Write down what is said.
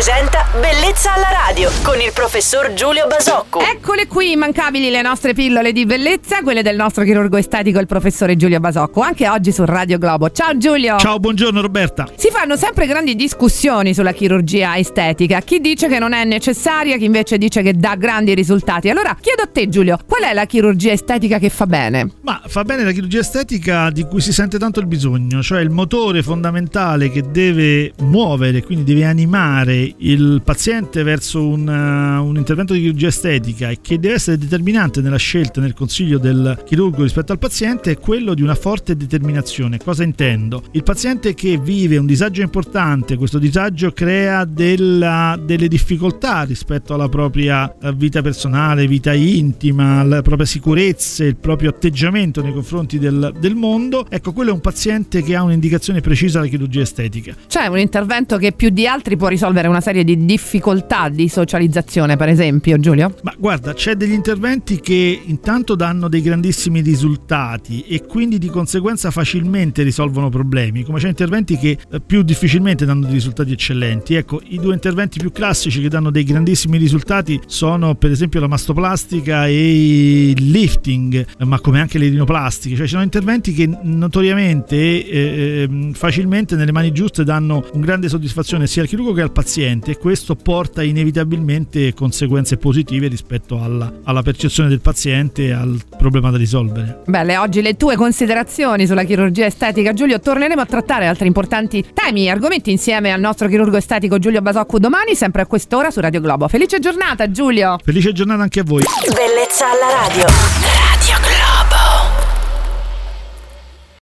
presenta Bellezza alla radio con il professor Giulio Basocco. Eccole qui, immancabili le nostre pillole di bellezza, quelle del nostro chirurgo estetico, il professore Giulio Basocco, anche oggi su Radio Globo. Ciao Giulio! Ciao, buongiorno Roberta. Si fanno sempre grandi discussioni sulla chirurgia estetica. Chi dice che non è necessaria, chi invece dice che dà grandi risultati. Allora, chiedo a te Giulio, qual è la chirurgia estetica che fa bene? Ma fa bene la chirurgia estetica di cui si sente tanto il bisogno, cioè il motore fondamentale che deve muovere, quindi deve animare il paziente verso un, uh, un, intervento di chirurgia estetica e che deve essere determinante nella scelta, nel consiglio del chirurgo rispetto al paziente, è quello di una forte determinazione. Cosa intendo? Il paziente che vive un disagio importante, questo disagio crea della, delle difficoltà rispetto alla propria eh, vita personale, vita intima, la propria sicurezza, il proprio atteggiamento nei confronti del, del mondo. Ecco, quello è un paziente che ha un'indicazione precisa alla chirurgia estetica. Cioè un intervento che più di altri può risolvere una serie di difficoltà di socializzazione, per esempio, Giulio? Ma guarda, c'è degli interventi che intanto danno dei grandissimi risultati e quindi di conseguenza facilmente risolvono problemi, come c'è interventi che eh, più difficilmente danno dei risultati eccellenti. Ecco, i due interventi più classici che danno dei grandissimi risultati sono per esempio la mastoplastica e il lifting, ma come anche le rinoplastiche, cioè ci sono interventi che notoriamente eh, ehm, facilmente nelle mani giuste danno un grande soddisfazione sia al chirurgo che al paziente e questo porta inevitabilmente conseguenze positive rispetto alla, alla percezione del paziente e al problema da risolvere. Belle, oggi le tue considerazioni sulla chirurgia estetica, Giulio. Torneremo a trattare altri importanti temi e argomenti insieme al nostro chirurgo estetico Giulio Basocco domani, sempre a quest'ora su Radio Globo. Felice giornata, Giulio! Felice giornata anche a voi! Bellezza alla radio!